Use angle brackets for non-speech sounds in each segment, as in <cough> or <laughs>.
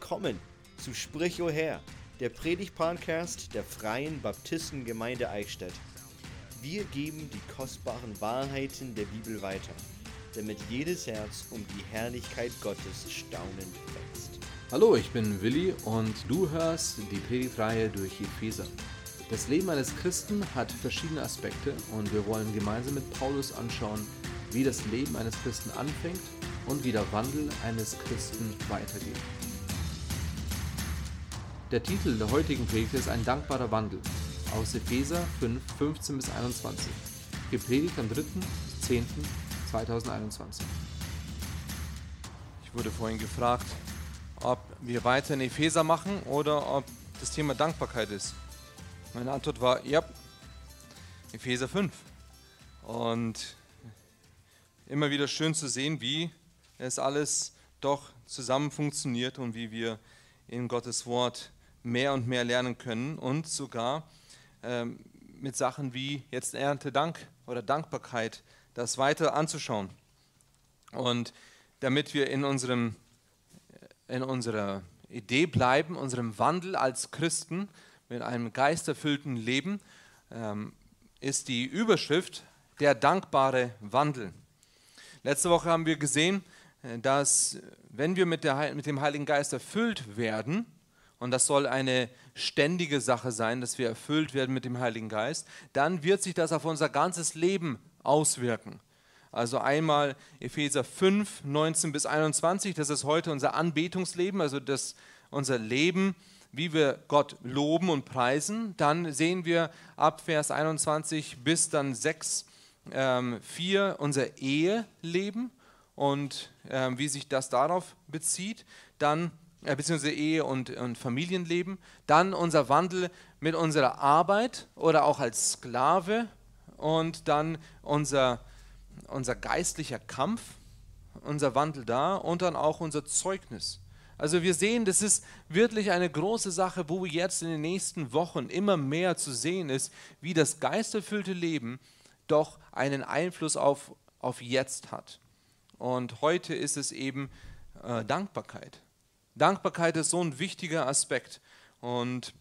willkommen zu Sprich o Herr, der Predigt-Podcast der Freien Baptistengemeinde Eichstätt. Wir geben die kostbaren Wahrheiten der Bibel weiter, damit jedes Herz um die Herrlichkeit Gottes staunend wächst. Hallo, ich bin Willi und du hörst die Predigtreihe durch Epheser. Das Leben eines Christen hat verschiedene Aspekte und wir wollen gemeinsam mit Paulus anschauen, wie das Leben eines Christen anfängt und wie der Wandel eines Christen weitergeht. Der Titel der heutigen Predigt ist ein dankbarer Wandel aus Epheser 5, 15 bis 21. Gepredigt am 3.10.2021. Ich wurde vorhin gefragt, ob wir weiter in Epheser machen oder ob das Thema Dankbarkeit ist. Meine Antwort war, ja, Epheser 5. Und immer wieder schön zu sehen, wie es alles doch zusammen funktioniert und wie wir in Gottes Wort mehr und mehr lernen können und sogar ähm, mit Sachen wie jetzt Erntedank oder Dankbarkeit das weiter anzuschauen. Und damit wir in, unserem, in unserer Idee bleiben, unserem Wandel als Christen mit einem geisterfüllten Leben, ähm, ist die Überschrift der dankbare Wandel. Letzte Woche haben wir gesehen, äh, dass wenn wir mit, der, mit dem Heiligen Geist erfüllt werden, und das soll eine ständige Sache sein, dass wir erfüllt werden mit dem Heiligen Geist, dann wird sich das auf unser ganzes Leben auswirken. Also einmal Epheser 5, 19 bis 21, das ist heute unser Anbetungsleben, also das, unser Leben, wie wir Gott loben und preisen. Dann sehen wir ab Vers 21 bis dann 6, ähm, 4 unser Eheleben und ähm, wie sich das darauf bezieht. Dann äh, beziehungsweise Ehe und, und Familienleben, dann unser Wandel mit unserer Arbeit oder auch als Sklave und dann unser, unser geistlicher Kampf, unser Wandel da und dann auch unser Zeugnis. Also wir sehen, das ist wirklich eine große Sache, wo jetzt in den nächsten Wochen immer mehr zu sehen ist, wie das geisterfüllte Leben doch einen Einfluss auf, auf jetzt hat. Und heute ist es eben äh, Dankbarkeit. Dankbarkeit ist so ein wichtiger Aspekt. Und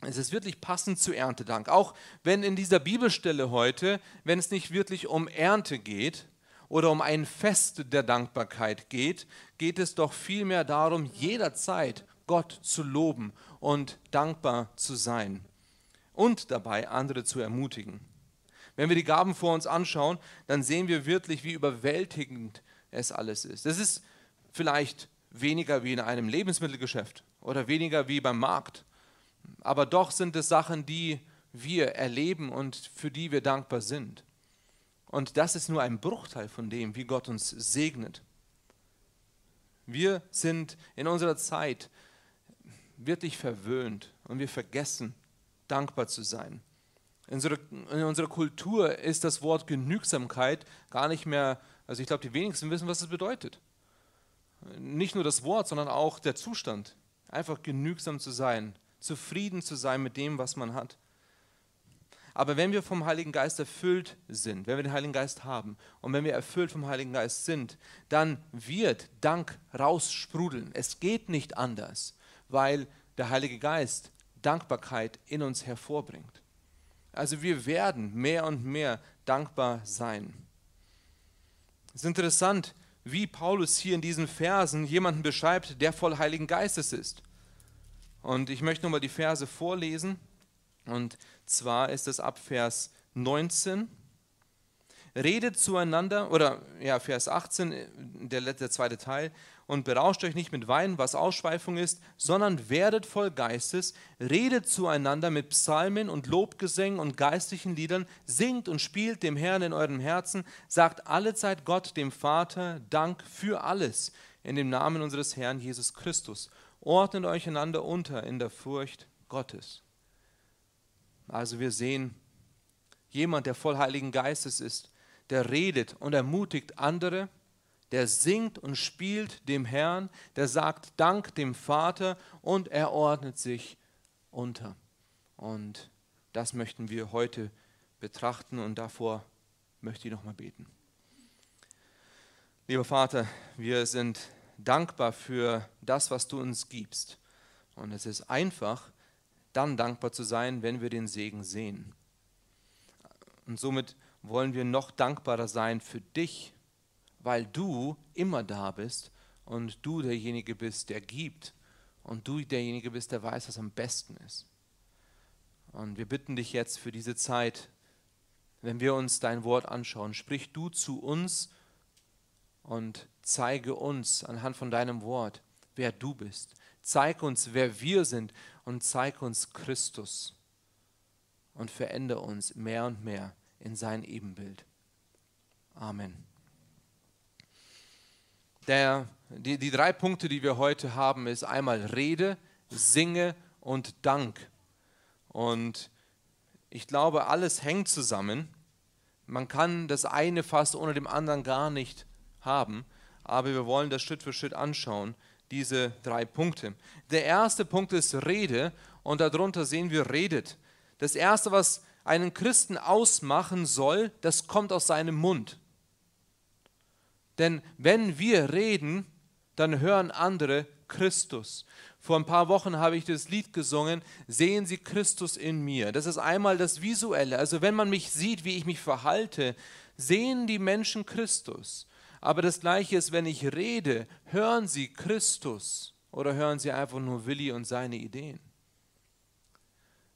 es ist wirklich passend zu Erntedank. Auch wenn in dieser Bibelstelle heute, wenn es nicht wirklich um Ernte geht oder um ein Fest der Dankbarkeit geht, geht es doch vielmehr darum, jederzeit Gott zu loben und dankbar zu sein und dabei andere zu ermutigen. Wenn wir die Gaben vor uns anschauen, dann sehen wir wirklich, wie überwältigend es alles ist. Es ist vielleicht weniger wie in einem Lebensmittelgeschäft oder weniger wie beim Markt. Aber doch sind es Sachen, die wir erleben und für die wir dankbar sind. Und das ist nur ein Bruchteil von dem, wie Gott uns segnet. Wir sind in unserer Zeit wirklich verwöhnt und wir vergessen, dankbar zu sein. In unserer, in unserer Kultur ist das Wort Genügsamkeit gar nicht mehr, also ich glaube, die wenigsten wissen, was es bedeutet nicht nur das Wort, sondern auch der Zustand. Einfach genügsam zu sein, zufrieden zu sein mit dem, was man hat. Aber wenn wir vom Heiligen Geist erfüllt sind, wenn wir den Heiligen Geist haben und wenn wir erfüllt vom Heiligen Geist sind, dann wird Dank raussprudeln. Es geht nicht anders, weil der Heilige Geist Dankbarkeit in uns hervorbringt. Also wir werden mehr und mehr dankbar sein. Es ist interessant, wie Paulus hier in diesen Versen jemanden beschreibt, der voll Heiligen Geistes ist. Und ich möchte nochmal die Verse vorlesen. Und zwar ist es ab Vers 19. Redet zueinander, oder ja, Vers 18, der, der zweite Teil und berauscht euch nicht mit Wein, was Ausschweifung ist, sondern werdet voll Geistes, redet zueinander mit Psalmen und Lobgesängen und geistlichen Liedern, singt und spielt dem Herrn in eurem Herzen, sagt allezeit Gott, dem Vater, Dank für alles in dem Namen unseres Herrn Jesus Christus. Ordnet euch einander unter in der Furcht Gottes. Also wir sehen, jemand, der voll Heiligen Geistes ist, der redet und ermutigt andere, der singt und spielt dem Herrn, der sagt Dank dem Vater und er ordnet sich unter. Und das möchten wir heute betrachten und davor möchte ich nochmal beten. Lieber Vater, wir sind dankbar für das, was du uns gibst. Und es ist einfach, dann dankbar zu sein, wenn wir den Segen sehen. Und somit wollen wir noch dankbarer sein für dich, weil du immer da bist und du derjenige bist, der gibt und du derjenige bist, der weiß, was am besten ist. Und wir bitten dich jetzt für diese Zeit, wenn wir uns dein Wort anschauen, sprich du zu uns und zeige uns anhand von deinem Wort, wer du bist. Zeig uns, wer wir sind und zeig uns Christus und verändere uns mehr und mehr in sein Ebenbild. Amen. Der, die, die drei Punkte, die wir heute haben, ist einmal Rede, Singe und Dank. Und ich glaube, alles hängt zusammen. Man kann das eine fast ohne dem anderen gar nicht haben, aber wir wollen das Schritt für Schritt anschauen, diese drei Punkte. Der erste Punkt ist Rede und darunter sehen wir redet. Das erste, was einen Christen ausmachen soll, das kommt aus seinem Mund. Denn wenn wir reden, dann hören andere Christus. Vor ein paar Wochen habe ich das Lied gesungen, Sehen Sie Christus in mir. Das ist einmal das Visuelle. Also wenn man mich sieht, wie ich mich verhalte, sehen die Menschen Christus. Aber das Gleiche ist, wenn ich rede, hören sie Christus oder hören sie einfach nur Willi und seine Ideen.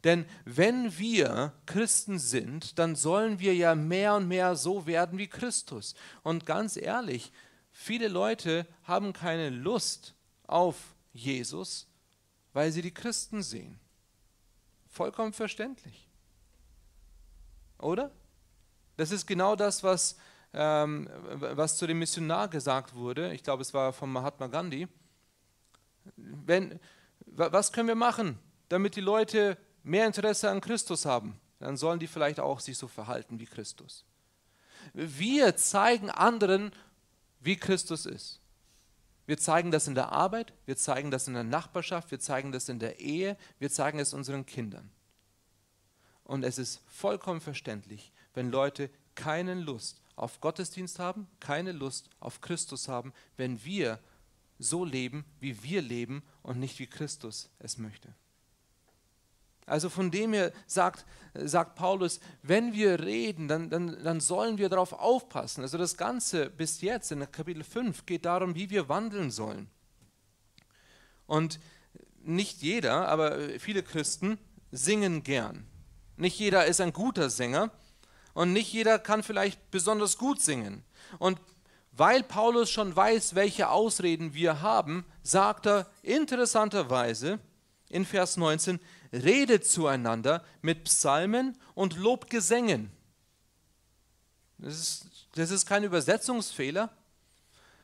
Denn wenn wir Christen sind, dann sollen wir ja mehr und mehr so werden wie Christus. Und ganz ehrlich, viele Leute haben keine Lust auf Jesus, weil sie die Christen sehen. Vollkommen verständlich. Oder? Das ist genau das, was, ähm, was zu dem Missionar gesagt wurde. Ich glaube, es war von Mahatma Gandhi. Wenn, was können wir machen, damit die Leute mehr Interesse an Christus haben, dann sollen die vielleicht auch sich so verhalten wie Christus. Wir zeigen anderen, wie Christus ist. Wir zeigen das in der Arbeit, wir zeigen das in der Nachbarschaft, wir zeigen das in der Ehe, wir zeigen es unseren Kindern. Und es ist vollkommen verständlich, wenn Leute keine Lust auf Gottesdienst haben, keine Lust auf Christus haben, wenn wir so leben, wie wir leben und nicht wie Christus es möchte. Also von dem her sagt, sagt Paulus, wenn wir reden, dann, dann, dann sollen wir darauf aufpassen. Also das Ganze bis jetzt in Kapitel 5 geht darum, wie wir wandeln sollen. Und nicht jeder, aber viele Christen singen gern. Nicht jeder ist ein guter Sänger und nicht jeder kann vielleicht besonders gut singen. Und weil Paulus schon weiß, welche Ausreden wir haben, sagt er interessanterweise in Vers 19, redet zueinander mit Psalmen und Lobgesängen. Das ist, das ist kein Übersetzungsfehler.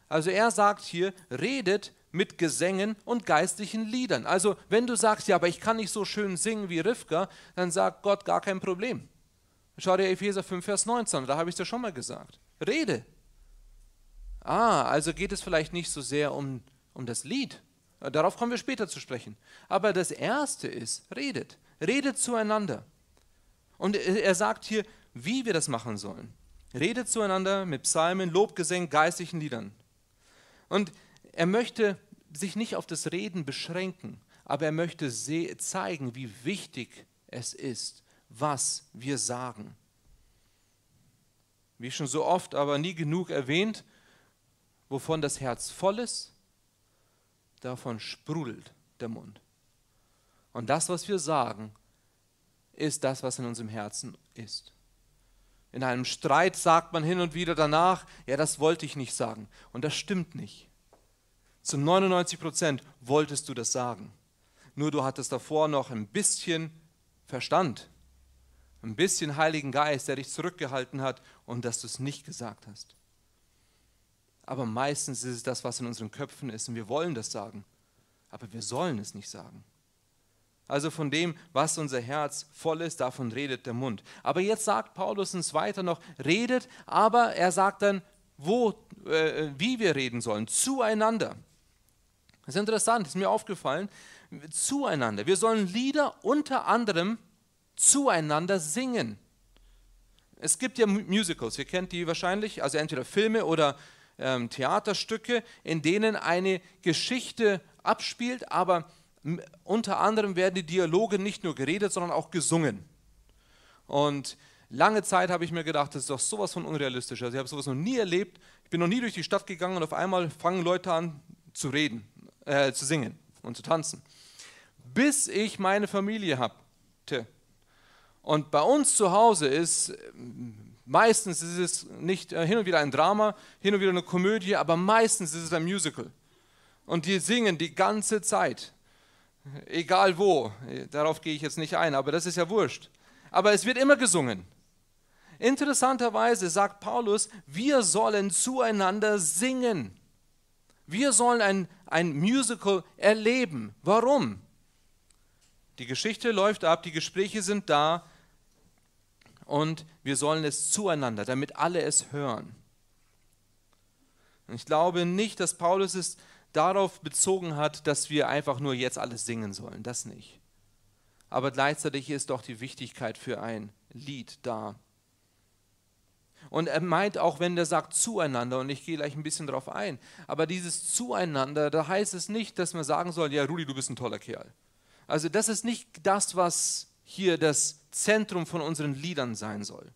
Also er sagt hier, redet mit Gesängen und geistlichen Liedern. Also wenn du sagst, ja, aber ich kann nicht so schön singen wie Rivka, dann sagt Gott gar kein Problem. Schau dir Epheser 5, Vers 19, da habe ich es dir schon mal gesagt. Rede. Ah, also geht es vielleicht nicht so sehr um, um das Lied, Darauf kommen wir später zu sprechen. Aber das Erste ist, redet. Redet zueinander. Und er sagt hier, wie wir das machen sollen. Redet zueinander mit Psalmen, Lobgesängen, geistlichen Liedern. Und er möchte sich nicht auf das Reden beschränken, aber er möchte zeigen, wie wichtig es ist, was wir sagen. Wie schon so oft, aber nie genug erwähnt, wovon das Herz voll ist, davon sprudelt der Mund. Und das, was wir sagen, ist das, was in unserem Herzen ist. In einem Streit sagt man hin und wieder danach, ja, das wollte ich nicht sagen. Und das stimmt nicht. Zu 99 Prozent wolltest du das sagen. Nur du hattest davor noch ein bisschen Verstand, ein bisschen Heiligen Geist, der dich zurückgehalten hat und dass du es nicht gesagt hast aber meistens ist es das, was in unseren Köpfen ist und wir wollen das sagen, aber wir sollen es nicht sagen. Also von dem, was unser Herz voll ist, davon redet der Mund. Aber jetzt sagt Paulus uns weiter noch, redet, aber er sagt dann, wo, äh, wie wir reden sollen, zueinander. Das ist interessant, ist mir aufgefallen, zueinander. Wir sollen Lieder unter anderem zueinander singen. Es gibt ja Musicals, ihr kennt die wahrscheinlich, also entweder Filme oder ähm, Theaterstücke, in denen eine Geschichte abspielt, aber unter anderem werden die Dialoge nicht nur geredet, sondern auch gesungen. Und lange Zeit habe ich mir gedacht, das ist doch sowas von unrealistisch. Also ich habe sowas noch nie erlebt. Ich bin noch nie durch die Stadt gegangen und auf einmal fangen Leute an zu reden, äh, zu singen und zu tanzen. Bis ich meine Familie hatte. Und bei uns zu Hause ist meistens ist es nicht äh, hin und wieder ein Drama, hin und wieder eine Komödie, aber meistens ist es ein Musical. Und die singen die ganze Zeit. Egal wo. Darauf gehe ich jetzt nicht ein, aber das ist ja wurscht. Aber es wird immer gesungen. Interessanterweise sagt Paulus, wir sollen zueinander singen. Wir sollen ein, ein Musical erleben. Warum? Die Geschichte läuft ab, die Gespräche sind da und wir sollen es zueinander, damit alle es hören. Und ich glaube nicht, dass Paulus es darauf bezogen hat, dass wir einfach nur jetzt alles singen sollen. Das nicht. Aber gleichzeitig ist doch die Wichtigkeit für ein Lied da. Und er meint auch, wenn er sagt zueinander, und ich gehe gleich ein bisschen darauf ein, aber dieses zueinander, da heißt es nicht, dass man sagen soll, ja, Rudi, du bist ein toller Kerl. Also das ist nicht das, was hier das Zentrum von unseren Liedern sein soll.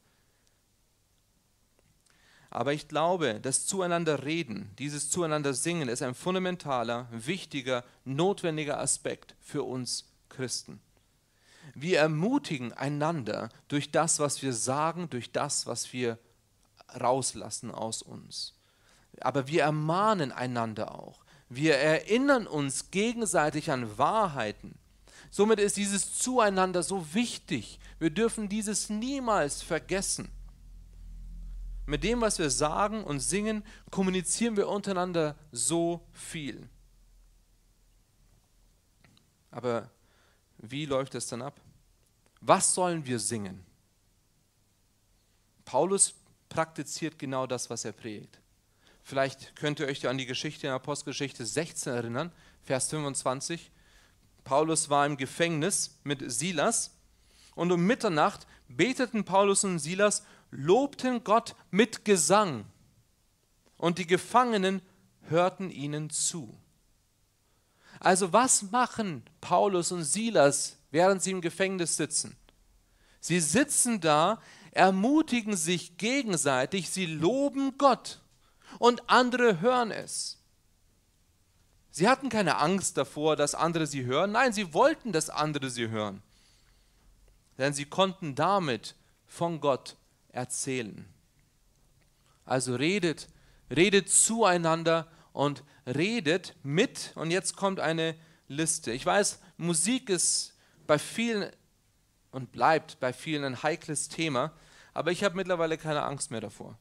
Aber ich glaube, das Zueinander reden, dieses Zueinander singen ist ein fundamentaler, wichtiger, notwendiger Aspekt für uns Christen. Wir ermutigen einander durch das, was wir sagen, durch das, was wir rauslassen aus uns. Aber wir ermahnen einander auch. Wir erinnern uns gegenseitig an Wahrheiten. Somit ist dieses Zueinander so wichtig. Wir dürfen dieses niemals vergessen. Mit dem, was wir sagen und singen, kommunizieren wir untereinander so viel. Aber wie läuft es dann ab? Was sollen wir singen? Paulus praktiziert genau das, was er predigt. Vielleicht könnt ihr euch an die Geschichte in Apostelgeschichte 16 erinnern, Vers 25. Paulus war im Gefängnis mit Silas und um Mitternacht beteten Paulus und Silas, lobten Gott mit Gesang und die Gefangenen hörten ihnen zu. Also was machen Paulus und Silas, während sie im Gefängnis sitzen? Sie sitzen da, ermutigen sich gegenseitig, sie loben Gott und andere hören es. Sie hatten keine Angst davor, dass andere sie hören. Nein, sie wollten, dass andere sie hören. Denn sie konnten damit von Gott erzählen. Also redet, redet zueinander und redet mit. Und jetzt kommt eine Liste. Ich weiß, Musik ist bei vielen und bleibt bei vielen ein heikles Thema, aber ich habe mittlerweile keine Angst mehr davor.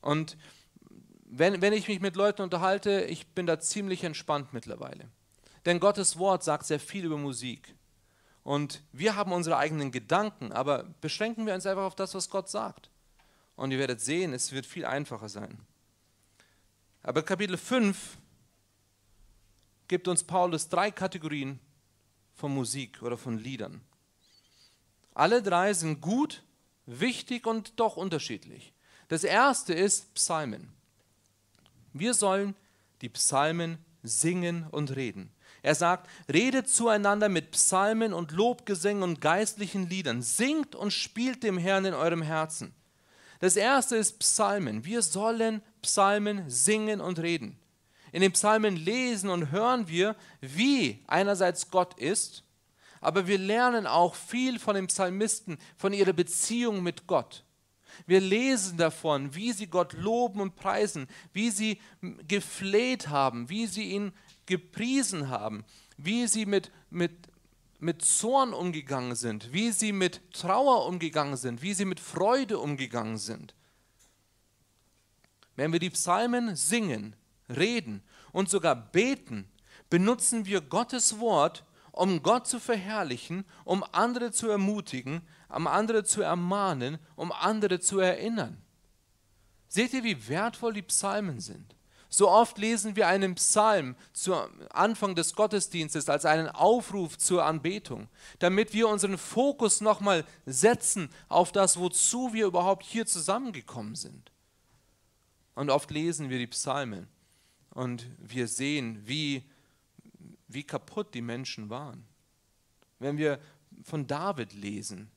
Und wenn, wenn ich mich mit Leuten unterhalte, ich bin da ziemlich entspannt mittlerweile. Denn Gottes Wort sagt sehr viel über Musik. Und wir haben unsere eigenen Gedanken, aber beschränken wir uns einfach auf das, was Gott sagt. Und ihr werdet sehen, es wird viel einfacher sein. Aber Kapitel 5 gibt uns Paulus drei Kategorien von Musik oder von Liedern. Alle drei sind gut, wichtig und doch unterschiedlich. Das erste ist Psalmen. Wir sollen die Psalmen singen und reden. Er sagt, redet zueinander mit Psalmen und Lobgesängen und geistlichen Liedern. Singt und spielt dem Herrn in eurem Herzen. Das erste ist Psalmen. Wir sollen Psalmen singen und reden. In den Psalmen lesen und hören wir, wie einerseits Gott ist aber wir lernen auch viel von den Psalmisten, von ihrer Beziehung mit Gott. Wir lesen davon, wie sie Gott loben und preisen, wie sie gefleht haben, wie sie ihn gepriesen haben, wie sie mit, mit, mit Zorn umgegangen sind, wie sie mit Trauer umgegangen sind, wie sie mit Freude umgegangen sind. Wenn wir die Psalmen singen, reden und sogar beten, benutzen wir Gottes Wort, um Gott zu verherrlichen, um andere zu ermutigen, um andere zu ermahnen, um andere zu erinnern. Seht ihr, wie wertvoll die Psalmen sind? So oft lesen wir einen Psalm zu Anfang des Gottesdienstes als einen Aufruf zur Anbetung, damit wir unseren Fokus nochmal setzen auf das, wozu wir überhaupt hier zusammengekommen sind. Und oft lesen wir die Psalmen und wir sehen, wie, wie kaputt die Menschen waren. Wenn wir von David lesen,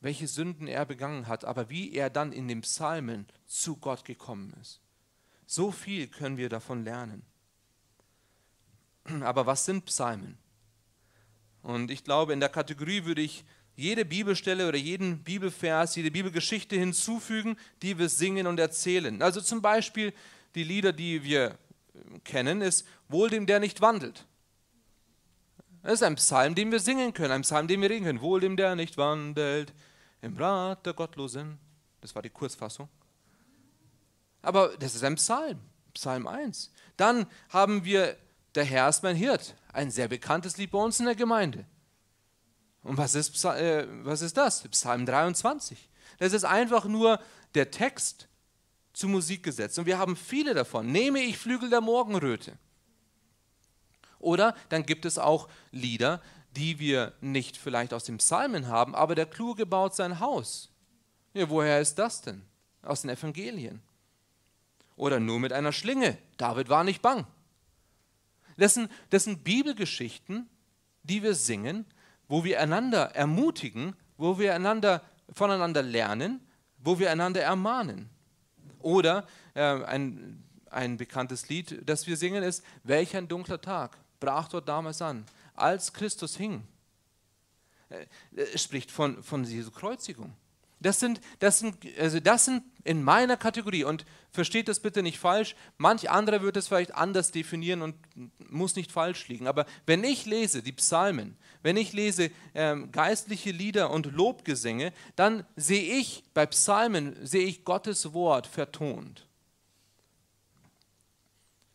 welche Sünden er begangen hat, aber wie er dann in den Psalmen zu Gott gekommen ist. So viel können wir davon lernen. Aber was sind Psalmen? Und ich glaube, in der Kategorie würde ich jede Bibelstelle oder jeden Bibelvers, jede Bibelgeschichte hinzufügen, die wir singen und erzählen. Also zum Beispiel die Lieder, die wir kennen, ist Wohl dem, der nicht wandelt. Das ist ein Psalm, den wir singen können, ein Psalm, den wir reden können. Wohl dem, der nicht wandelt, im Rat der Gottlosen. Das war die Kurzfassung. Aber das ist ein Psalm, Psalm 1. Dann haben wir Der Herr ist mein Hirt, ein sehr bekanntes Lied bei uns in der Gemeinde. Und was ist, äh, was ist das? Psalm 23. Das ist einfach nur der Text zu Musik gesetzt. Und wir haben viele davon. Nehme ich Flügel der Morgenröte. Oder dann gibt es auch Lieder, die wir nicht vielleicht aus dem Psalmen haben, aber der Kluge baut sein Haus. Ja, woher ist das denn? Aus den Evangelien. Oder nur mit einer Schlinge. David war nicht bang. Das sind, das sind Bibelgeschichten, die wir singen, wo wir einander ermutigen, wo wir einander, voneinander lernen, wo wir einander ermahnen. Oder äh, ein, ein bekanntes Lied, das wir singen, ist Welch ein dunkler Tag brach dort damals an, als Christus hing. Äh, es spricht von, von Jesu Kreuzigung. Das sind, das, sind, also das sind in meiner Kategorie und versteht das bitte nicht falsch. Manch anderer wird es vielleicht anders definieren und muss nicht falsch liegen. Aber wenn ich lese die Psalmen, wenn ich lese ähm, geistliche Lieder und Lobgesänge, dann sehe ich bei Psalmen, sehe ich Gottes Wort vertont.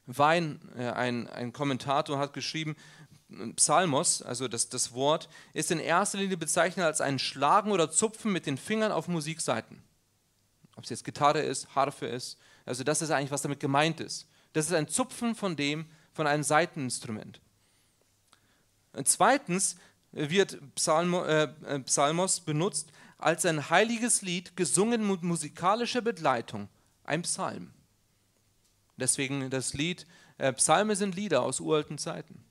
Wein, äh, ein, ein Kommentator, hat geschrieben, Psalmos, also das, das Wort, ist in erster Linie bezeichnet als ein Schlagen oder Zupfen mit den Fingern auf Musikseiten. Ob es jetzt Gitarre ist, Harfe ist, also das ist eigentlich, was damit gemeint ist. Das ist ein Zupfen von dem, von einem Saiteninstrument. Und zweitens wird Psalmo, äh, äh, Psalmos benutzt als ein heiliges Lied, gesungen mit musikalischer Begleitung, ein Psalm. Deswegen das Lied, äh, Psalme sind Lieder aus uralten Zeiten.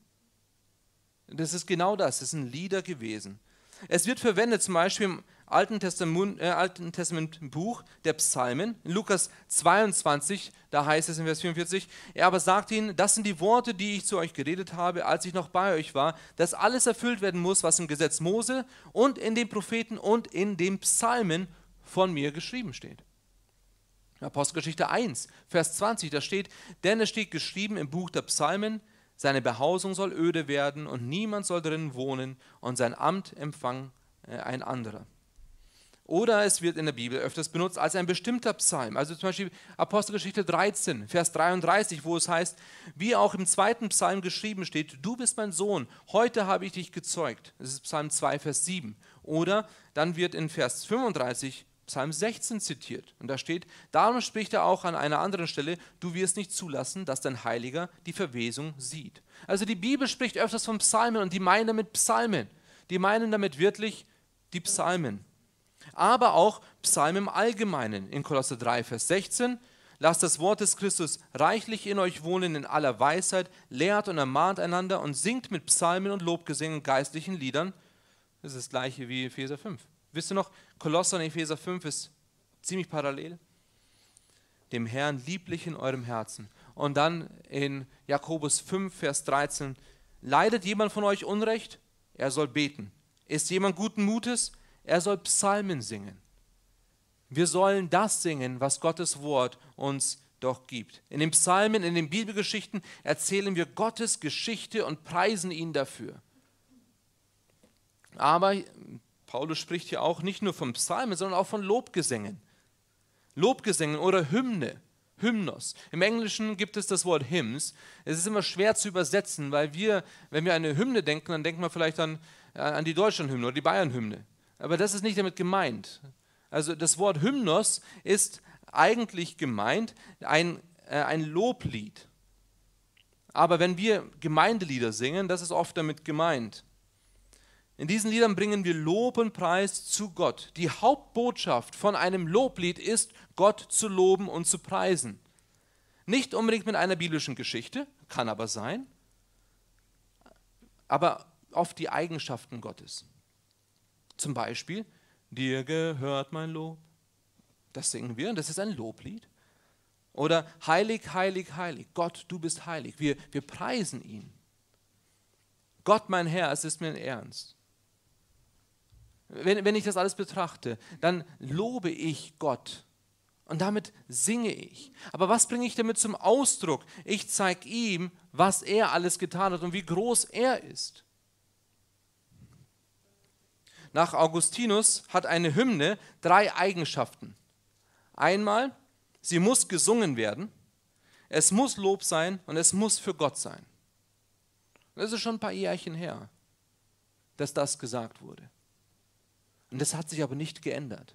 Das ist genau das, es sind Lieder gewesen. Es wird verwendet zum Beispiel im Alten Testament, äh, Alten Testament Buch der Psalmen, in Lukas 22, da heißt es in Vers 44, er aber sagt ihnen, das sind die Worte, die ich zu euch geredet habe, als ich noch bei euch war, dass alles erfüllt werden muss, was im Gesetz Mose und in den Propheten und in den Psalmen von mir geschrieben steht. Apostelgeschichte 1, Vers 20, da steht, denn es steht geschrieben im Buch der Psalmen, seine Behausung soll öde werden und niemand soll darin wohnen und sein Amt empfangen äh, ein anderer. Oder es wird in der Bibel öfters benutzt als ein bestimmter Psalm. Also zum Beispiel Apostelgeschichte 13, Vers 33, wo es heißt, wie auch im zweiten Psalm geschrieben steht, du bist mein Sohn, heute habe ich dich gezeugt. Das ist Psalm 2, Vers 7. Oder dann wird in Vers 35 Psalm 16 zitiert. Und da steht, darum spricht er auch an einer anderen Stelle, du wirst nicht zulassen, dass dein Heiliger die Verwesung sieht. Also die Bibel spricht öfters von Psalmen und die meinen damit Psalmen. Die meinen damit wirklich die Psalmen. Aber auch Psalmen im Allgemeinen. In Kolosser 3, Vers 16, lasst das Wort des Christus reichlich in euch wohnen in aller Weisheit, lehrt und ermahnt einander und singt mit Psalmen und Lobgesängen und geistlichen Liedern. Das ist das gleiche wie Epheser 5. Wisst ihr noch, Kolosser und Epheser 5 ist ziemlich parallel. Dem Herrn lieblich in eurem Herzen. Und dann in Jakobus 5, Vers 13, leidet jemand von euch Unrecht? Er soll beten. Ist jemand guten Mutes? Er soll Psalmen singen. Wir sollen das singen, was Gottes Wort uns doch gibt. In den Psalmen, in den Bibelgeschichten erzählen wir Gottes Geschichte und preisen ihn dafür. Aber Paulus spricht hier auch nicht nur von Psalmen, sondern auch von Lobgesängen. Lobgesängen oder Hymne, Hymnos. Im Englischen gibt es das Wort Hymns. Es ist immer schwer zu übersetzen, weil wir, wenn wir eine Hymne denken, dann denken wir vielleicht an, äh, an die Deutschlandhymne oder die Bayernhymne. Aber das ist nicht damit gemeint. Also das Wort Hymnos ist eigentlich gemeint ein, äh, ein Loblied. Aber wenn wir Gemeindelieder singen, das ist oft damit gemeint. In diesen Liedern bringen wir Lob und Preis zu Gott. Die Hauptbotschaft von einem Loblied ist, Gott zu loben und zu preisen. Nicht unbedingt mit einer biblischen Geschichte, kann aber sein, aber auf die Eigenschaften Gottes. Zum Beispiel, dir gehört mein Lob. Das singen wir und das ist ein Loblied. Oder heilig, heilig, heilig. Gott, du bist heilig. Wir, wir preisen ihn. Gott, mein Herr, es ist mir ein Ernst. Wenn, wenn ich das alles betrachte, dann lobe ich Gott. Und damit singe ich. Aber was bringe ich damit zum Ausdruck? Ich zeige ihm, was er alles getan hat und wie groß er ist. Nach Augustinus hat eine Hymne drei Eigenschaften. Einmal, sie muss gesungen werden, es muss Lob sein und es muss für Gott sein. Das ist schon ein paar Jährchen her, dass das gesagt wurde. Und das hat sich aber nicht geändert.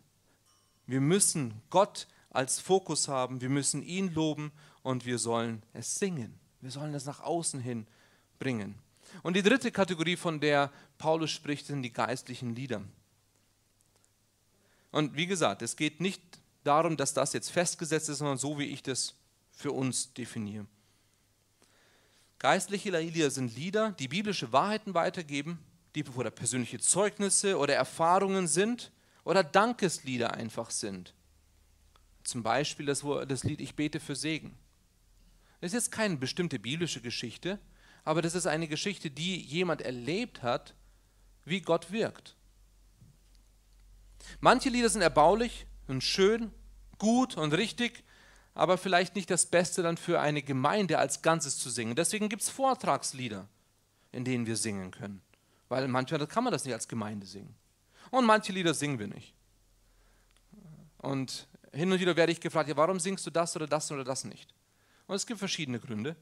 Wir müssen Gott als Fokus haben, wir müssen ihn loben und wir sollen es singen. Wir sollen es nach außen hin bringen. Und die dritte Kategorie, von der Paulus spricht, sind die geistlichen Lieder. Und wie gesagt, es geht nicht darum, dass das jetzt festgesetzt ist, sondern so, wie ich das für uns definiere. Geistliche Lieder sind Lieder, die biblische Wahrheiten weitergeben, die oder persönliche Zeugnisse oder Erfahrungen sind oder Dankeslieder einfach sind. Zum Beispiel das, das Lied Ich bete für Segen. Das ist jetzt keine bestimmte biblische Geschichte, aber das ist eine Geschichte, die jemand erlebt hat, wie Gott wirkt. Manche Lieder sind erbaulich und schön, gut und richtig, aber vielleicht nicht das Beste dann für eine Gemeinde als Ganzes zu singen. Deswegen gibt es Vortragslieder, in denen wir singen können. Weil manchmal kann man das nicht als Gemeinde singen. Und manche Lieder singen wir nicht. Und hin und wieder werde ich gefragt, ja, warum singst du das oder das oder das nicht? Und es gibt verschiedene Gründe.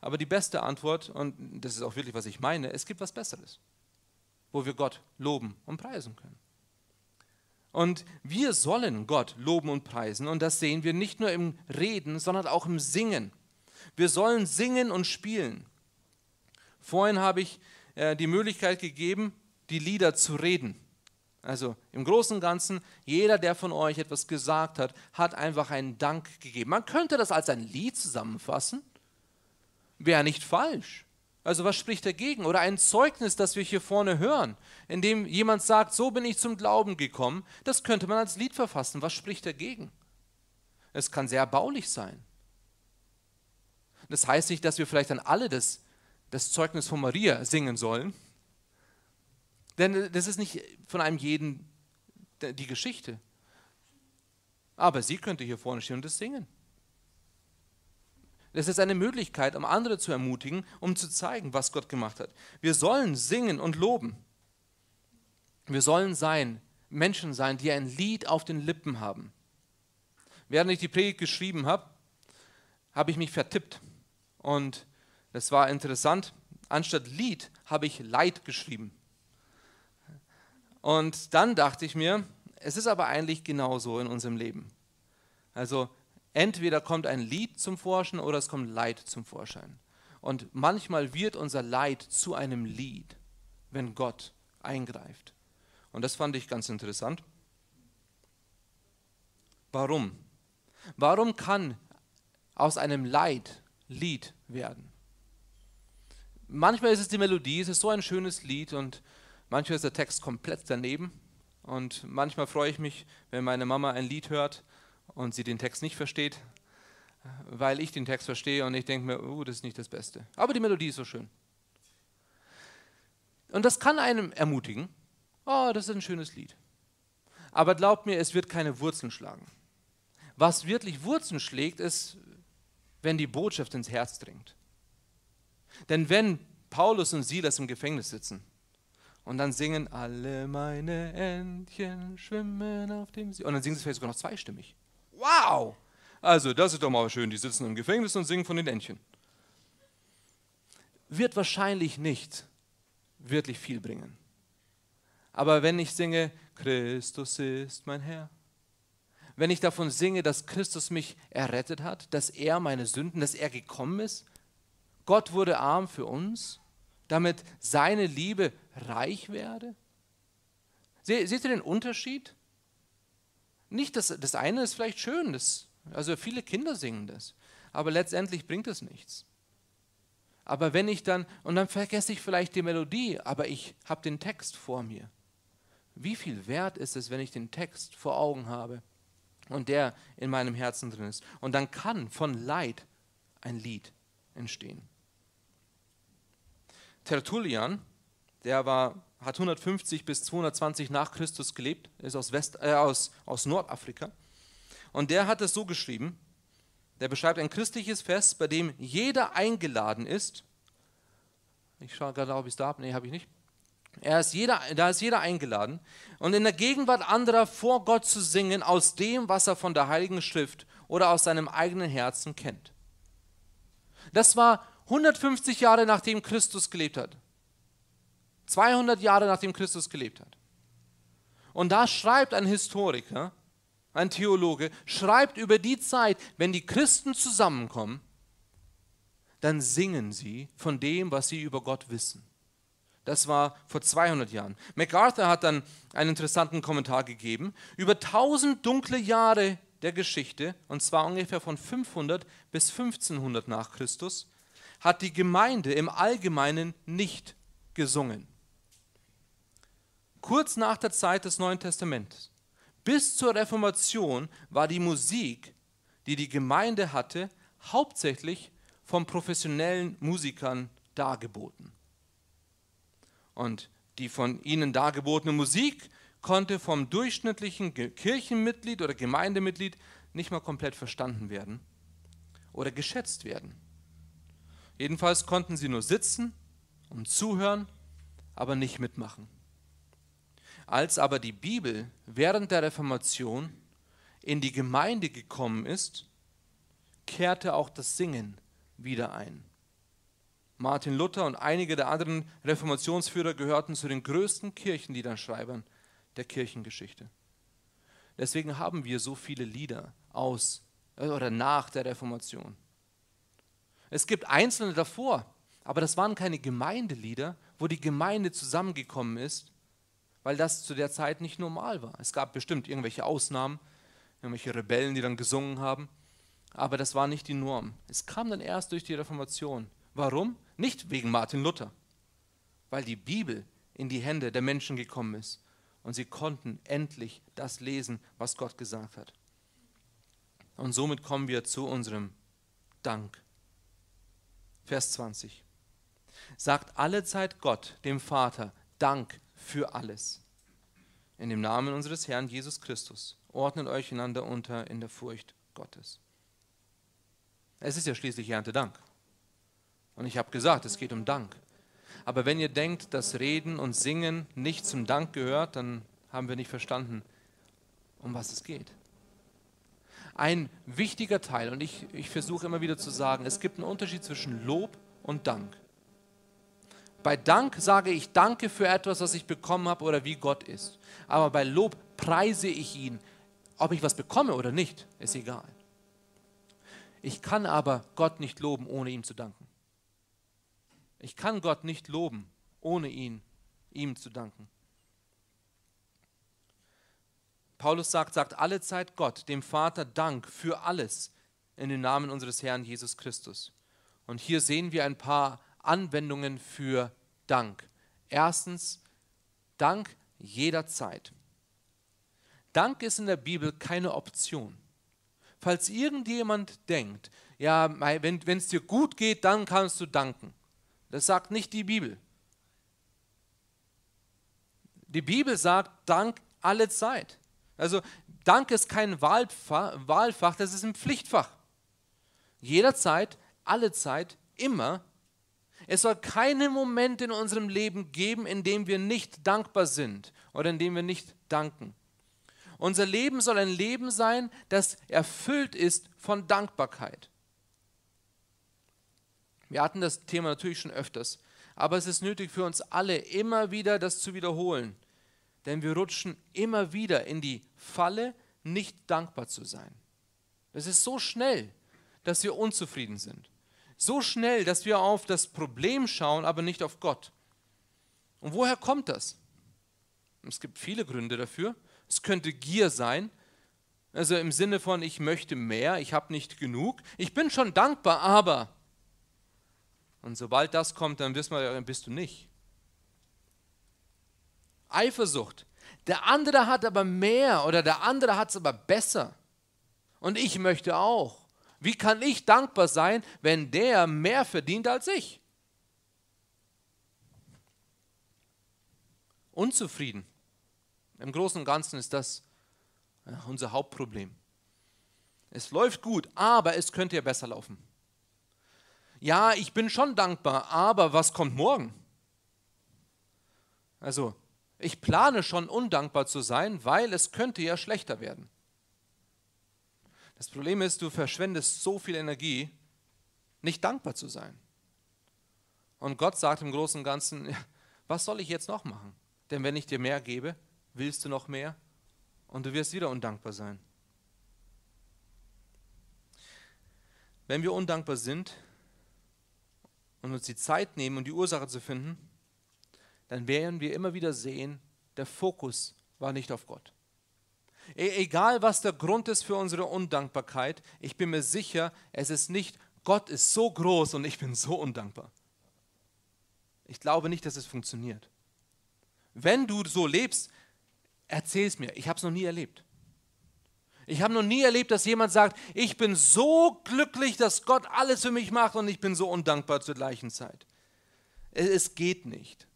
Aber die beste Antwort, und das ist auch wirklich, was ich meine, es gibt was Besseres, wo wir Gott loben und preisen können. Und wir sollen Gott loben und preisen. Und das sehen wir nicht nur im Reden, sondern auch im Singen. Wir sollen singen und spielen. Vorhin habe ich die Möglichkeit gegeben, die Lieder zu reden. Also im Großen und Ganzen, jeder, der von euch etwas gesagt hat, hat einfach einen Dank gegeben. Man könnte das als ein Lied zusammenfassen. Wäre nicht falsch. Also was spricht dagegen? Oder ein Zeugnis, das wir hier vorne hören, in dem jemand sagt, so bin ich zum Glauben gekommen, das könnte man als Lied verfassen. Was spricht dagegen? Es kann sehr baulich sein. Das heißt nicht, dass wir vielleicht dann alle das, das Zeugnis von Maria singen sollen, denn das ist nicht von einem jeden die Geschichte. Aber sie könnte hier vorne stehen und das singen. Das ist eine Möglichkeit, um andere zu ermutigen, um zu zeigen, was Gott gemacht hat. Wir sollen singen und loben. Wir sollen sein, Menschen sein, die ein Lied auf den Lippen haben. Während ich die Predigt geschrieben habe, habe ich mich vertippt. Und das war interessant. Anstatt Lied habe ich Leid geschrieben. Und dann dachte ich mir, es ist aber eigentlich genauso in unserem Leben. Also Entweder kommt ein Lied zum Vorschein oder es kommt Leid zum Vorschein. Und manchmal wird unser Leid zu einem Lied, wenn Gott eingreift. Und das fand ich ganz interessant. Warum? Warum kann aus einem Leid Lied werden? Manchmal ist es die Melodie, es ist so ein schönes Lied und manchmal ist der Text komplett daneben. Und manchmal freue ich mich, wenn meine Mama ein Lied hört und sie den Text nicht versteht, weil ich den Text verstehe und ich denke mir, oh, das ist nicht das Beste. Aber die Melodie ist so schön. Und das kann einem ermutigen. Oh, das ist ein schönes Lied. Aber glaubt mir, es wird keine Wurzeln schlagen. Was wirklich Wurzeln schlägt, ist, wenn die Botschaft ins Herz dringt. Denn wenn Paulus und Silas im Gefängnis sitzen und dann singen alle meine Entchen schwimmen auf dem See und dann singen sie vielleicht sogar noch zweistimmig. Wow! Also, das ist doch mal schön. Die sitzen im Gefängnis und singen von den Entchen. Wird wahrscheinlich nicht wirklich viel bringen. Aber wenn ich singe, Christus ist mein Herr, wenn ich davon singe, dass Christus mich errettet hat, dass er meine Sünden, dass er gekommen ist, Gott wurde arm für uns, damit seine Liebe reich werde. Seht ihr den Unterschied? Nicht, dass das eine ist vielleicht schön, das Also viele Kinder singen das, aber letztendlich bringt es nichts. Aber wenn ich dann, und dann vergesse ich vielleicht die Melodie, aber ich habe den Text vor mir. Wie viel wert ist es, wenn ich den Text vor Augen habe und der in meinem Herzen drin ist? Und dann kann von Leid ein Lied entstehen. Tertullian, der war, hat 150 bis 220 nach Christus gelebt, ist aus, West, äh, aus, aus Nordafrika. Und der hat es so geschrieben, der beschreibt ein christliches Fest, bei dem jeder eingeladen ist. Ich schaue gerade, ob ich es da habe. Nee, habe ich nicht. Er ist jeder, da ist jeder eingeladen. Und in der Gegenwart anderer vor Gott zu singen aus dem, was er von der Heiligen Schrift oder aus seinem eigenen Herzen kennt. Das war 150 Jahre nachdem Christus gelebt hat. 200 Jahre nachdem Christus gelebt hat. Und da schreibt ein Historiker, ein Theologe, schreibt über die Zeit, wenn die Christen zusammenkommen, dann singen sie von dem, was sie über Gott wissen. Das war vor 200 Jahren. MacArthur hat dann einen interessanten Kommentar gegeben. Über 1000 dunkle Jahre der Geschichte, und zwar ungefähr von 500 bis 1500 nach Christus, hat die Gemeinde im Allgemeinen nicht gesungen. Kurz nach der Zeit des Neuen Testaments bis zur Reformation war die Musik, die die Gemeinde hatte, hauptsächlich von professionellen Musikern dargeboten. Und die von ihnen dargebotene Musik konnte vom durchschnittlichen Kirchenmitglied oder Gemeindemitglied nicht mal komplett verstanden werden oder geschätzt werden. Jedenfalls konnten sie nur sitzen und zuhören, aber nicht mitmachen. Als aber die Bibel während der Reformation in die Gemeinde gekommen ist, kehrte auch das Singen wieder ein. Martin Luther und einige der anderen Reformationsführer gehörten zu den größten Kirchenliederschreibern der Kirchengeschichte. Deswegen haben wir so viele Lieder aus oder nach der Reformation. Es gibt einzelne davor, aber das waren keine Gemeindelieder, wo die Gemeinde zusammengekommen ist weil das zu der Zeit nicht normal war. Es gab bestimmt irgendwelche Ausnahmen, irgendwelche Rebellen, die dann gesungen haben, aber das war nicht die Norm. Es kam dann erst durch die Reformation. Warum? Nicht wegen Martin Luther, weil die Bibel in die Hände der Menschen gekommen ist und sie konnten endlich das lesen, was Gott gesagt hat. Und somit kommen wir zu unserem Dank. Vers 20. Sagt alle Zeit Gott, dem Vater, Dank für alles. In dem Namen unseres Herrn Jesus Christus. Ordnet euch einander unter in der Furcht Gottes. Es ist ja schließlich Erntedank. Und ich habe gesagt, es geht um Dank. Aber wenn ihr denkt, dass Reden und Singen nicht zum Dank gehört, dann haben wir nicht verstanden, um was es geht. Ein wichtiger Teil, und ich, ich versuche immer wieder zu sagen, es gibt einen Unterschied zwischen Lob und Dank. Bei Dank sage ich Danke für etwas, was ich bekommen habe oder wie Gott ist. Aber bei Lob preise ich ihn. Ob ich was bekomme oder nicht, ist egal. Ich kann aber Gott nicht loben, ohne ihm zu danken. Ich kann Gott nicht loben, ohne ihn, ihm zu danken. Paulus sagt, sagt alle Zeit Gott, dem Vater Dank für alles in den Namen unseres Herrn Jesus Christus. Und hier sehen wir ein paar Anwendungen für Dank. Erstens, Dank jederzeit. Dank ist in der Bibel keine Option. Falls irgendjemand denkt, ja, wenn es dir gut geht, dann kannst du danken. Das sagt nicht die Bibel. Die Bibel sagt Dank alle Zeit. Also Dank ist kein Wahlfach, das ist ein Pflichtfach. Jederzeit, alle Zeit, immer es soll keinen Moment in unserem Leben geben, in dem wir nicht dankbar sind oder in dem wir nicht danken. Unser Leben soll ein Leben sein, das erfüllt ist von Dankbarkeit. Wir hatten das Thema natürlich schon öfters, aber es ist nötig für uns alle immer wieder das zu wiederholen, denn wir rutschen immer wieder in die Falle, nicht dankbar zu sein. Es ist so schnell, dass wir unzufrieden sind so schnell, dass wir auf das Problem schauen, aber nicht auf Gott. Und woher kommt das? Es gibt viele Gründe dafür. Es könnte Gier sein. Also im Sinne von, ich möchte mehr, ich habe nicht genug, ich bin schon dankbar, aber. Und sobald das kommt, dann wissen wir, bist du nicht. Eifersucht. Der andere hat aber mehr oder der andere hat es aber besser. Und ich möchte auch. Wie kann ich dankbar sein, wenn der mehr verdient als ich? Unzufrieden. Im Großen und Ganzen ist das unser Hauptproblem. Es läuft gut, aber es könnte ja besser laufen. Ja, ich bin schon dankbar, aber was kommt morgen? Also, ich plane schon undankbar zu sein, weil es könnte ja schlechter werden. Das Problem ist, du verschwendest so viel Energie, nicht dankbar zu sein. Und Gott sagt im Großen und Ganzen, <laughs> was soll ich jetzt noch machen? Denn wenn ich dir mehr gebe, willst du noch mehr und du wirst wieder undankbar sein. Wenn wir undankbar sind und uns die Zeit nehmen, um die Ursache zu finden, dann werden wir immer wieder sehen, der Fokus war nicht auf Gott. E egal, was der Grund ist für unsere Undankbarkeit, ich bin mir sicher, es ist nicht, Gott ist so groß und ich bin so undankbar. Ich glaube nicht, dass es funktioniert. Wenn du so lebst, erzähl es mir. Ich habe es noch nie erlebt. Ich habe noch nie erlebt, dass jemand sagt, ich bin so glücklich, dass Gott alles für mich macht und ich bin so undankbar zur gleichen Zeit. Es geht nicht.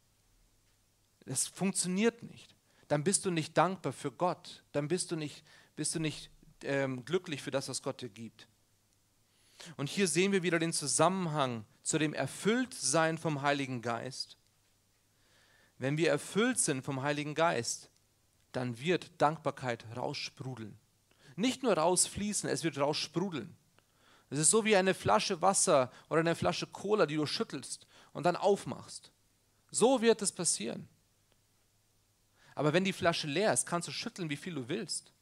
Es funktioniert nicht dann bist du nicht dankbar für Gott, dann bist du nicht, bist du nicht ähm, glücklich für das, was Gott dir gibt. Und hier sehen wir wieder den Zusammenhang zu dem Erfülltsein vom Heiligen Geist. Wenn wir erfüllt sind vom Heiligen Geist, dann wird Dankbarkeit raussprudeln. Nicht nur rausfließen, es wird raussprudeln. Es ist so wie eine Flasche Wasser oder eine Flasche Cola, die du schüttelst und dann aufmachst. So wird es passieren. Aber wenn die Flasche leer ist, kannst du schütteln, wie viel du willst.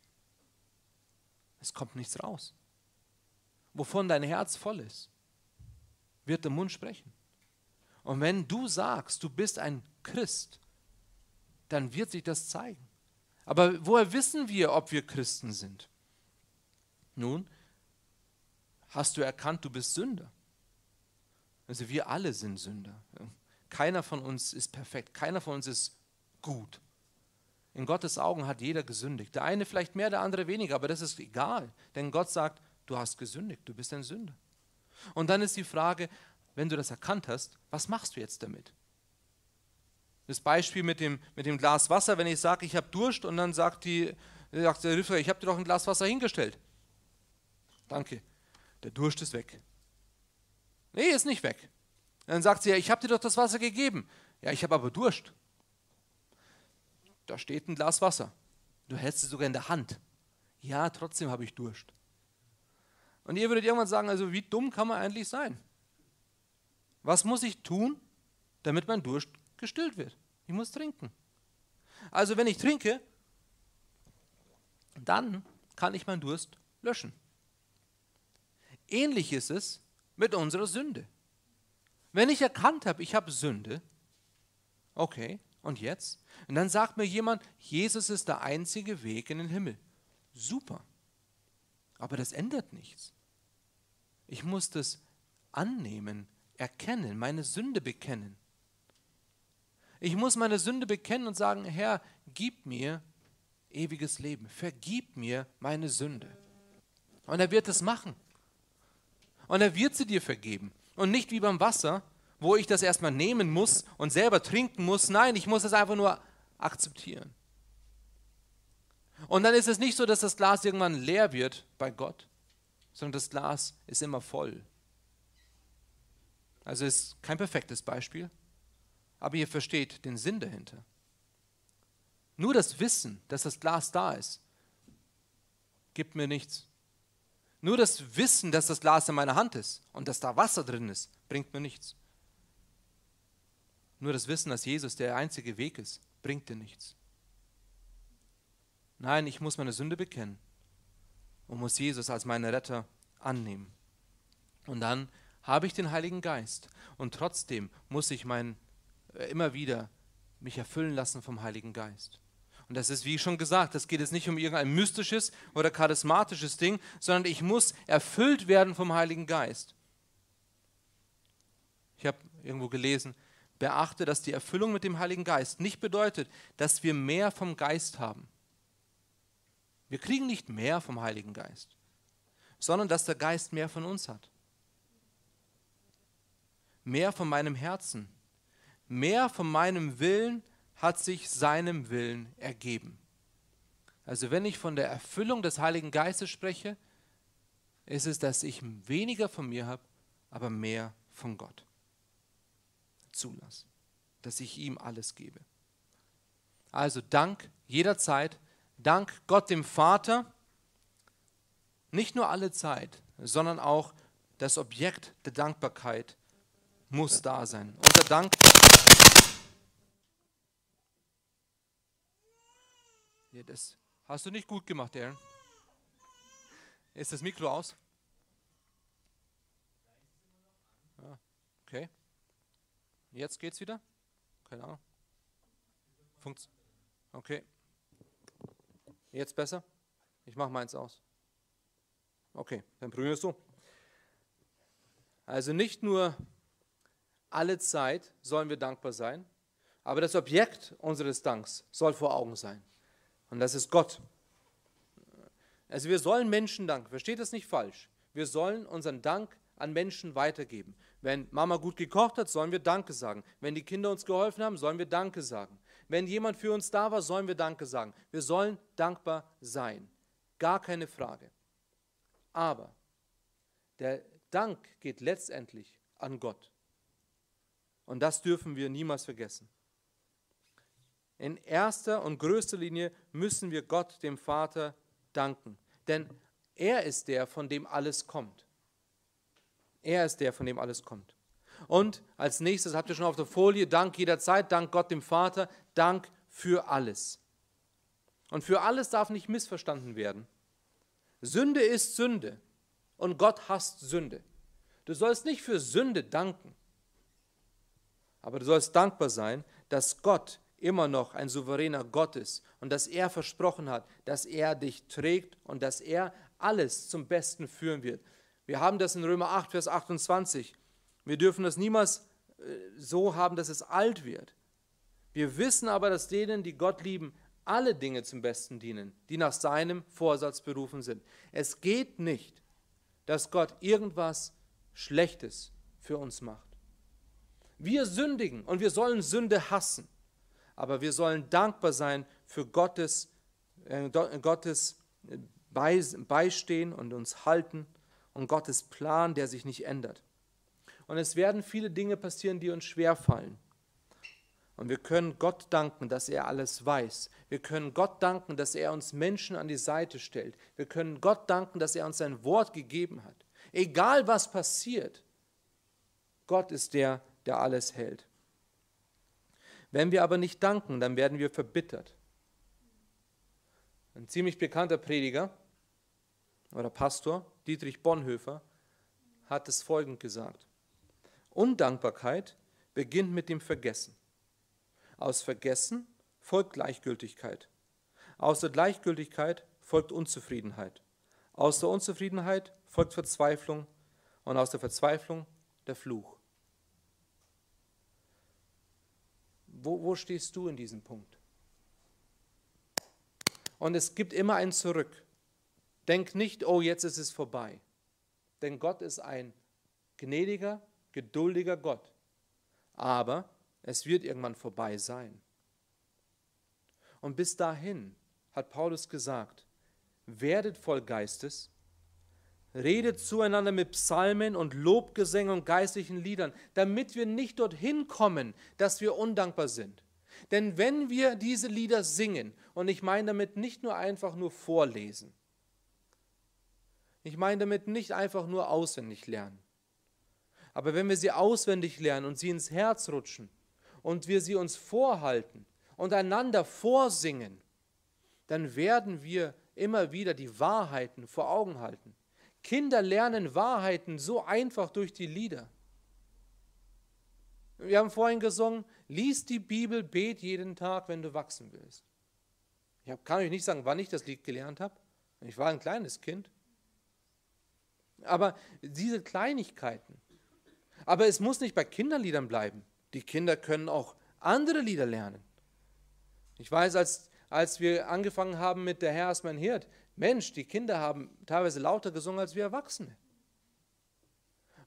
Es kommt nichts raus. Wovon dein Herz voll ist, wird der Mund sprechen. Und wenn du sagst, du bist ein Christ, dann wird sich das zeigen. Aber woher wissen wir, ob wir Christen sind? Nun, hast du erkannt, du bist Sünder. Also wir alle sind Sünder. Keiner von uns ist perfekt, keiner von uns ist gut. In Gottes Augen hat jeder gesündigt. Der eine vielleicht mehr, der andere weniger, aber das ist egal. Denn Gott sagt, du hast gesündigt, du bist ein Sünder. Und dann ist die Frage, wenn du das erkannt hast, was machst du jetzt damit? Das Beispiel mit dem, mit dem Glas Wasser, wenn ich sage, ich habe Durst und dann sagt, die, sagt der Richter, ich habe dir doch ein Glas Wasser hingestellt. Danke, der Durst ist weg. Nee, ist nicht weg. Dann sagt sie, ja, ich habe dir doch das Wasser gegeben. Ja, ich habe aber Durst da steht ein Glas Wasser. Du hältst es sogar in der Hand. Ja, trotzdem habe ich Durst. Und ihr würdet irgendwann sagen, also wie dumm kann man eigentlich sein? Was muss ich tun, damit mein Durst gestillt wird? Ich muss trinken. Also wenn ich trinke, dann kann ich meinen Durst löschen. Ähnlich ist es mit unserer Sünde. Wenn ich erkannt habe, ich habe Sünde, okay, und jetzt? Und dann sagt mir jemand, Jesus ist der einzige Weg in den Himmel. Super. Aber das ändert nichts. Ich muss das annehmen, erkennen, meine Sünde bekennen. Ich muss meine Sünde bekennen und sagen, Herr, gib mir ewiges Leben. Vergib mir meine Sünde. Und er wird es machen. Und er wird sie dir vergeben. Und nicht wie beim Wasser, wo ich das erstmal nehmen muss und selber trinken muss. Nein, ich muss es einfach nur akzeptieren. Und dann ist es nicht so, dass das Glas irgendwann leer wird bei Gott, sondern das Glas ist immer voll. Also ist kein perfektes Beispiel, aber ihr versteht den Sinn dahinter. Nur das Wissen, dass das Glas da ist, gibt mir nichts. Nur das Wissen, dass das Glas in meiner Hand ist und dass da Wasser drin ist, bringt mir nichts. Nur das Wissen, dass Jesus der einzige Weg ist, bringt dir nichts. Nein, ich muss meine Sünde bekennen und muss Jesus als meinen Retter annehmen. Und dann habe ich den Heiligen Geist und trotzdem muss ich mein, äh, immer wieder mich erfüllen lassen vom Heiligen Geist. Und das ist, wie schon gesagt, das geht jetzt nicht um irgendein mystisches oder charismatisches Ding, sondern ich muss erfüllt werden vom Heiligen Geist. Ich habe irgendwo gelesen, beachte, dass die Erfüllung mit dem Heiligen Geist nicht bedeutet, dass wir mehr vom Geist haben. Wir kriegen nicht mehr vom Heiligen Geist, sondern dass der Geist mehr von uns hat. Mehr von meinem Herzen, mehr von meinem Willen hat sich seinem Willen ergeben. Also wenn ich von der Erfüllung des Heiligen Geistes spreche, ist es, dass ich weniger von mir habe, aber mehr von Gott zulasse, dass ich ihm alles gebe. Also Dank jederzeit, Dank Gott dem Vater, nicht nur alle Zeit, sondern auch das Objekt der Dankbarkeit muss da sein. Unser Dank. Ja, das hast du nicht gut gemacht, Aaron. Ist das Mikro aus? Ja, okay. Jetzt geht's wieder? Keine Ahnung. Funkt. Okay. Jetzt besser? Ich mache meins aus. Okay, dann es so. Also nicht nur alle Zeit sollen wir dankbar sein, aber das Objekt unseres Danks soll vor Augen sein. Und das ist Gott. Also wir sollen Menschen danken. Versteht das nicht falsch. Wir sollen unseren Dank an Menschen weitergeben. Wenn Mama gut gekocht hat, sollen wir Danke sagen. Wenn die Kinder uns geholfen haben, sollen wir Danke sagen. Wenn jemand für uns da war, sollen wir Danke sagen. Wir sollen dankbar sein. Gar keine Frage. Aber der Dank geht letztendlich an Gott. Und das dürfen wir niemals vergessen. In erster und größter Linie müssen wir Gott, dem Vater, danken. Denn er ist der, von dem alles kommt. Er ist der, von dem alles kommt. Und als nächstes habt ihr schon auf der Folie, Dank jederzeit, Dank Gott dem Vater, Dank für alles. Und für alles darf nicht missverstanden werden. Sünde ist Sünde und Gott hasst Sünde. Du sollst nicht für Sünde danken, aber du sollst dankbar sein, dass Gott immer noch ein souveräner Gott ist und dass er versprochen hat, dass er dich trägt und dass er alles zum Besten führen wird. Wir haben das in Römer 8, Vers 28. Wir dürfen das niemals äh, so haben, dass es alt wird. Wir wissen aber, dass denen, die Gott lieben, alle Dinge zum Besten dienen, die nach seinem Vorsatz berufen sind. Es geht nicht, dass Gott irgendwas Schlechtes für uns macht. Wir sündigen und wir sollen Sünde hassen, aber wir sollen dankbar sein für Gottes, äh, Gottes Beistehen und uns halten und Gottes Plan, der sich nicht ändert. Und es werden viele Dinge passieren, die uns schwerfallen. Und wir können Gott danken, dass er alles weiß. Wir können Gott danken, dass er uns Menschen an die Seite stellt. Wir können Gott danken, dass er uns sein Wort gegeben hat. Egal was passiert, Gott ist der, der alles hält. Wenn wir aber nicht danken, dann werden wir verbittert. Ein ziemlich bekannter Prediger oder Pastor, Dietrich Bonhoeffer, hat es folgend gesagt. Undankbarkeit beginnt mit dem Vergessen. Aus Vergessen folgt Gleichgültigkeit. Aus der Gleichgültigkeit folgt Unzufriedenheit. Aus der Unzufriedenheit folgt Verzweiflung und aus der Verzweiflung der Fluch. Wo, wo stehst du in diesem Punkt? Und es gibt immer ein Zurück. Denk nicht, oh, jetzt ist es vorbei. Denn Gott ist ein gnädiger, geduldiger Gott. Aber es wird irgendwann vorbei sein. Und bis dahin hat Paulus gesagt, werdet voll Geistes, redet zueinander mit Psalmen und Lobgesängen und geistlichen Liedern, damit wir nicht dorthin kommen, dass wir undankbar sind. Denn wenn wir diese Lieder singen, und ich meine damit nicht nur einfach nur vorlesen, ich meine damit nicht einfach nur auswendig lernen. Aber wenn wir sie auswendig lernen und sie ins Herz rutschen und wir sie uns vorhalten und einander vorsingen, dann werden wir immer wieder die Wahrheiten vor Augen halten. Kinder lernen Wahrheiten so einfach durch die Lieder. Wir haben vorhin gesungen, lies die Bibel, bet jeden Tag, wenn du wachsen willst. Ich kann euch nicht sagen, wann ich das Lied gelernt habe. Ich war ein kleines Kind. Aber diese Kleinigkeiten. Aber es muss nicht bei Kinderliedern bleiben. Die Kinder können auch andere Lieder lernen. Ich weiß, als, als wir angefangen haben mit Der Herr ist mein Hirt, Mensch, die Kinder haben teilweise lauter gesungen als wir Erwachsene.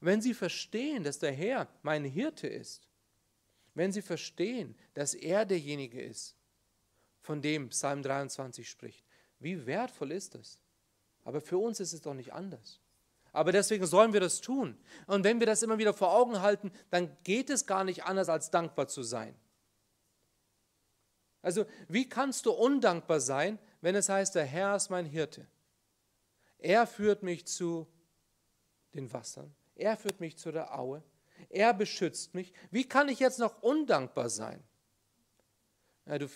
Wenn sie verstehen, dass der Herr mein Hirte ist, wenn sie verstehen, dass er derjenige ist, von dem Psalm 23 spricht, wie wertvoll ist das? Aber für uns ist es doch nicht anders. Aber deswegen sollen wir das tun. Und wenn wir das immer wieder vor Augen halten, dann geht es gar nicht anders, als dankbar zu sein. Also, wie kannst du undankbar sein, wenn es heißt, der Herr ist mein Hirte? Er führt mich zu den Wassern. Er führt mich zu der Aue. Er beschützt mich. Wie kann ich jetzt noch undankbar sein? Ja, du,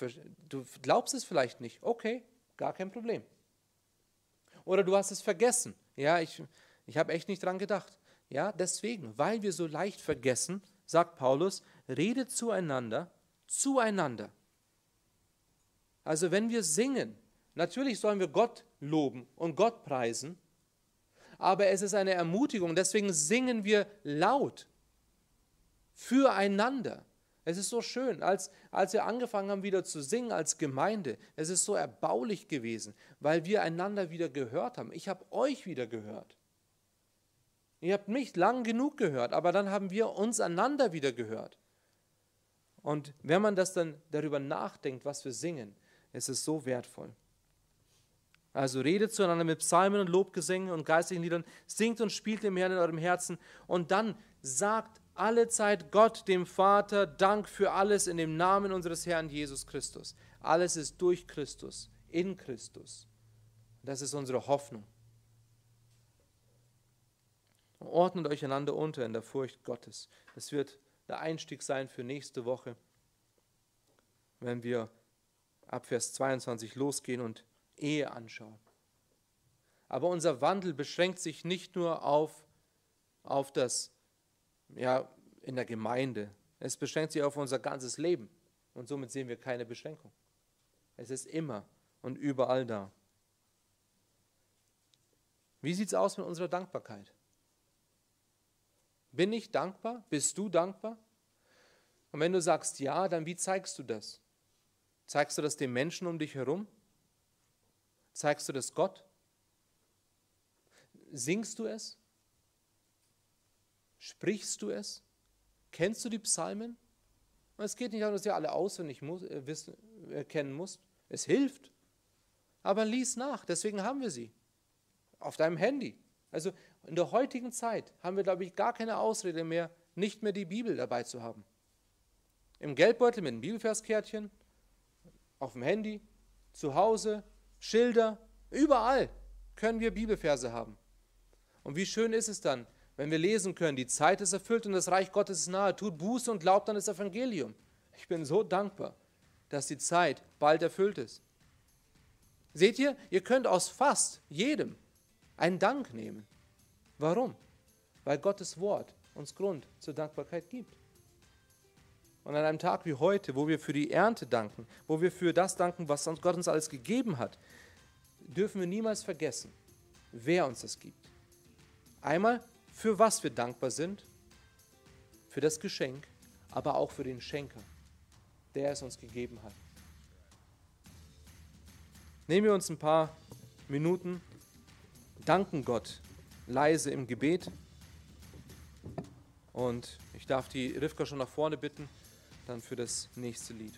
du glaubst es vielleicht nicht. Okay, gar kein Problem. Oder du hast es vergessen. Ja, ich, ich habe echt nicht dran gedacht. Ja, deswegen, weil wir so leicht vergessen, sagt Paulus, redet zueinander, zueinander. Also wenn wir singen, natürlich sollen wir Gott loben und Gott preisen, aber es ist eine Ermutigung, deswegen singen wir laut füreinander. Es ist so schön, als, als wir angefangen haben wieder zu singen als Gemeinde, es ist so erbaulich gewesen, weil wir einander wieder gehört haben. Ich habe euch wieder gehört. Ihr habt mich lang genug gehört, aber dann haben wir uns einander wieder gehört. Und wenn man das dann darüber nachdenkt, was wir singen, ist es so wertvoll. Also redet zueinander mit Psalmen und Lobgesängen und geistlichen Liedern, singt und spielt dem Herrn in eurem Herzen und dann sagt alle Zeit Gott, dem Vater, Dank für alles in dem Namen unseres Herrn Jesus Christus. Alles ist durch Christus, in Christus. Das ist unsere Hoffnung. Ordnet euch einander unter in der Furcht Gottes. Das wird der Einstieg sein für nächste Woche, wenn wir ab Vers 22 losgehen und Ehe anschauen. Aber unser Wandel beschränkt sich nicht nur auf, auf das, ja, in der Gemeinde. Es beschränkt sich auf unser ganzes Leben. Und somit sehen wir keine Beschränkung. Es ist immer und überall da. Wie sieht es aus mit unserer Dankbarkeit? Bin ich dankbar? Bist du dankbar? Und wenn du sagst ja, dann wie zeigst du das? Zeigst du das den Menschen um dich herum? Zeigst du das Gott? Singst du es? Sprichst du es? Kennst du die Psalmen? es geht nicht darum, dass du alle auswendig muss, äh, wissen, äh, kennen musst. Es hilft. Aber lies nach, deswegen haben wir sie. Auf deinem Handy. Also in der heutigen Zeit haben wir, glaube ich, gar keine Ausrede mehr, nicht mehr die Bibel dabei zu haben. Im Geldbeutel mit einem Bibelverskärtchen, auf dem Handy, zu Hause, Schilder, überall können wir Bibelverse haben. Und wie schön ist es dann, wenn wir lesen können, die Zeit ist erfüllt und das Reich Gottes ist nahe, tut Buße und glaubt an das Evangelium. Ich bin so dankbar, dass die Zeit bald erfüllt ist. Seht ihr, ihr könnt aus fast jedem einen Dank nehmen. Warum? Weil Gottes Wort uns Grund zur Dankbarkeit gibt. Und an einem Tag wie heute, wo wir für die Ernte danken, wo wir für das danken, was Gott uns alles gegeben hat, dürfen wir niemals vergessen, wer uns das gibt. Einmal, für was wir dankbar sind, für das Geschenk, aber auch für den Schenker, der es uns gegeben hat. Nehmen wir uns ein paar Minuten, danken Gott leise im Gebet und ich darf die Rivka schon nach vorne bitten dann für das nächste Lied.